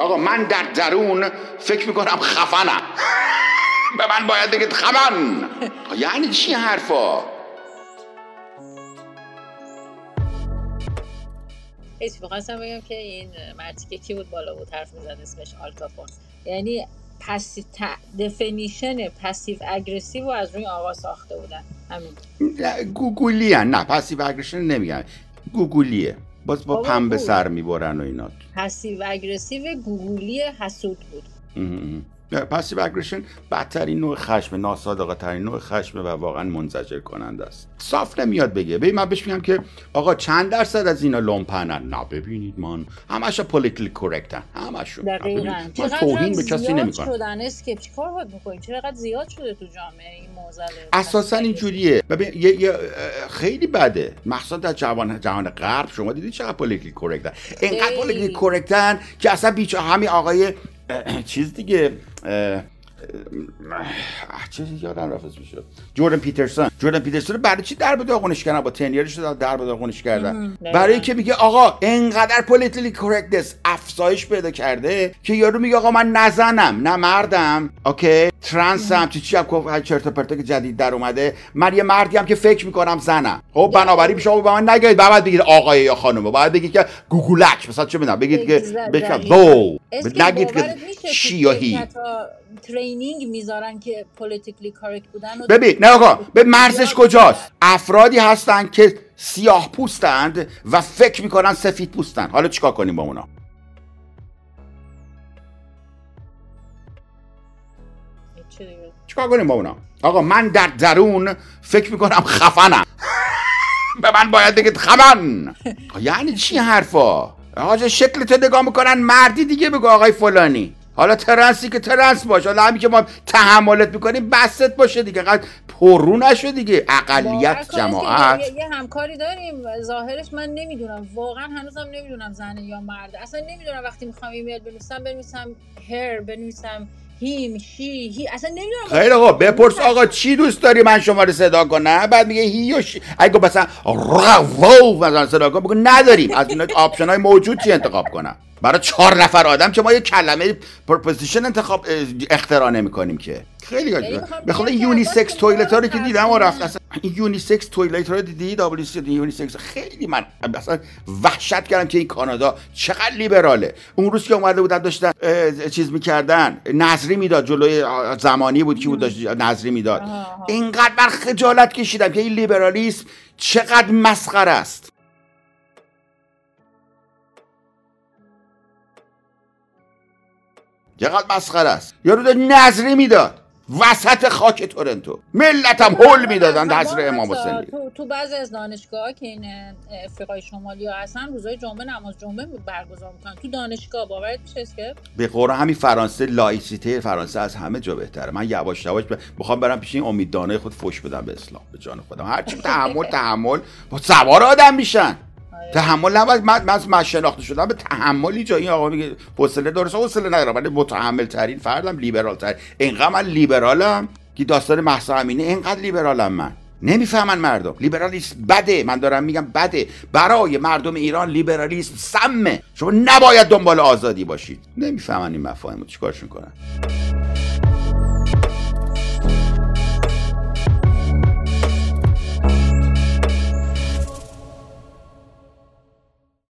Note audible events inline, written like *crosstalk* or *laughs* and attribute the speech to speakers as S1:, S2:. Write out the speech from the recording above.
S1: آقا من در درون فکر می‌کنم خفنم. به من باید بگید خفن. یعنی چی حرفا؟
S2: هیچ می‌خواستم بگم که این مرتیکه کی بود بالا بود حرف می‌زد اسمش آلکافون یعنی پسی definition passive aggressive رو از روی آقا ساخته بودن. همین.
S1: گوگولی. نه passive aggression نمیگن. گوگولیه. باز با پنبه. سر می‌برن و اینا.
S2: passive aggressive گوگولی حسود بود.
S1: passive aggression بدترین نوع خشم ناصادقه ترین نوع خشم و واقعا منزجر کننده است. صاف نمیاد بگه. ببین من بهش میگم که آقا چند درصد از اینا لومپنن؟ نه ببینید من همش politically correct
S2: ن
S1: ببینید، من توهین به کسی نمی‌کنم
S2: شدن اسکیپ. چیکار باید می‌کنیم چقدر زیاد شده تو جامعه این معضل؟
S1: اساسا اینجوریه. ببین یه, یه خیلی بده. مخصوصا در جوان جهان غرب شما دیدید چقدر politically correct ن اینقدر.
S2: politically
S1: correct ن که اصلا بیچاره همین آقای *clears throat* چیز دیگه چه یادم رفت اسمش رو. جوردن پیترسون جوردن پیترسون برای چی در به داغونش کردن؟ با تنیرش در به داغونش کردن. برای اینکه میگه آقا انقدر politically correctness افزایش پیدا کرده که یارو میگه آقا من نه زنم نه مردم. OK؟ ترنسم چی چی هم چرت و پرتا که جدید در اومده. من یه مردی هم که فکر می‌کنم زنم. خب بنابراین شما به من نگید بعد بگید آقای یا خانم. باید بگید که گوگولک. مثلا چه می‌دونم؟ بگید که. بگید نگید که شی یا هی.
S2: ترینینگ می‌ذارن که پولیتیکلی کارکت بودن و
S1: ببین نه آقا به مرزش کجاست؟ افرادی هستن که سیاه پوستند و فکر می‌کنن سفید پوستن. حالا چیکار کنیم با اونا؟ چیکار کنیم با اونا؟ آقا من در درون فکر می‌کنم خفنم. *laughs* به من باید بگید خفن. *laughs* یعنی چی حرفا؟ آقا جا شکلتو نگاه می‌کنن مردی دیگه بگو آقای فلانی. حالا ترنسی که ترنس باشه حالا همین که ما تحملت می‌کنیم بست باشه دیگه. قد پررو نشو دیگه. اقلیت جماعت.
S2: یه, یه همکاری داریم. ظاهرش من نمی‌دونم. واقعا هنوزم نمی‌دونم زنه یا مرده اصلا نمی‌دونم وقتی می‌خوام ایمیل بنویسم بنویسم her بنویسم him she he اصلا نمی‌دونم
S1: خیلی آقا بپرس آقا چی دوست داری من شما رو صدا کنم؟ بعد میگه he و she اگه مثلا رو مثلا صدا کن بگو نداریم. از اینا option *laughs* های موجود چی انتخاب کنم؟ برای چهار نفر آدم که ما یه کلمه preposition انتخاب اختراع نمی کنیم که. خیلی
S2: یعنی
S1: عجیبه
S2: می‌خوام
S1: به خاطر
S2: unisex
S1: toilet ها رو که دیدم و. رفت اصلا. این unisex toilet ها رو دیدی؟ دبلیو سی یونیسکس خیلی من اصلا وحشت کردم که این کانادا چقدر لیبراله. اون روز که اومده بودن داشتن چیز می‌کردن. نظری می‌داد جلوی زمانی بود که بود داشت نظری می‌داد. اینقدر من خجالت کشیدم که این لیبرالیسم چقدر مسخره است. چقدر مسخره است. یارو داشت نظری می‌داد. وسط خاک تورنتو. ملتم هول می‌دادن
S2: اصلا
S1: حضر امام
S2: حتی
S1: حسینی.
S2: تو, تو بعضی از دانشگاه که این افریقای شمالی ها هستن روزای جمعه نماز جمعه برگزار می‌کنن. تو دانشگاه باورت میشه که؟
S1: به قرآن همین فرانسه لایسیته فرانسه از همه جا بهتره. من یواش یواش می‌خوام برم پیش این امیددانه خود فوش بدم به اسلام به جان خودم. هرچی *laughs* تحمل تحمل. با سوار آدم میشن. تحمل نباید من من شناخته شدم به تحملی جا این آقا میگه حوصله درست حوصله ندارم. ولی متحمل ترین فردم لیبرال ترین اینقدر من لیبرالم که داستان مهسا امینی اینقدر لیبرالم من. نمی‌فهمن مردم. لیبرالیسم بده. من دارم میگم بده. برای مردم ایران لیبرالیسم سمه. شما نباید دنبال آزادی باشید. نمی‌فهمن این مفاهیم چیکارشون کنن؟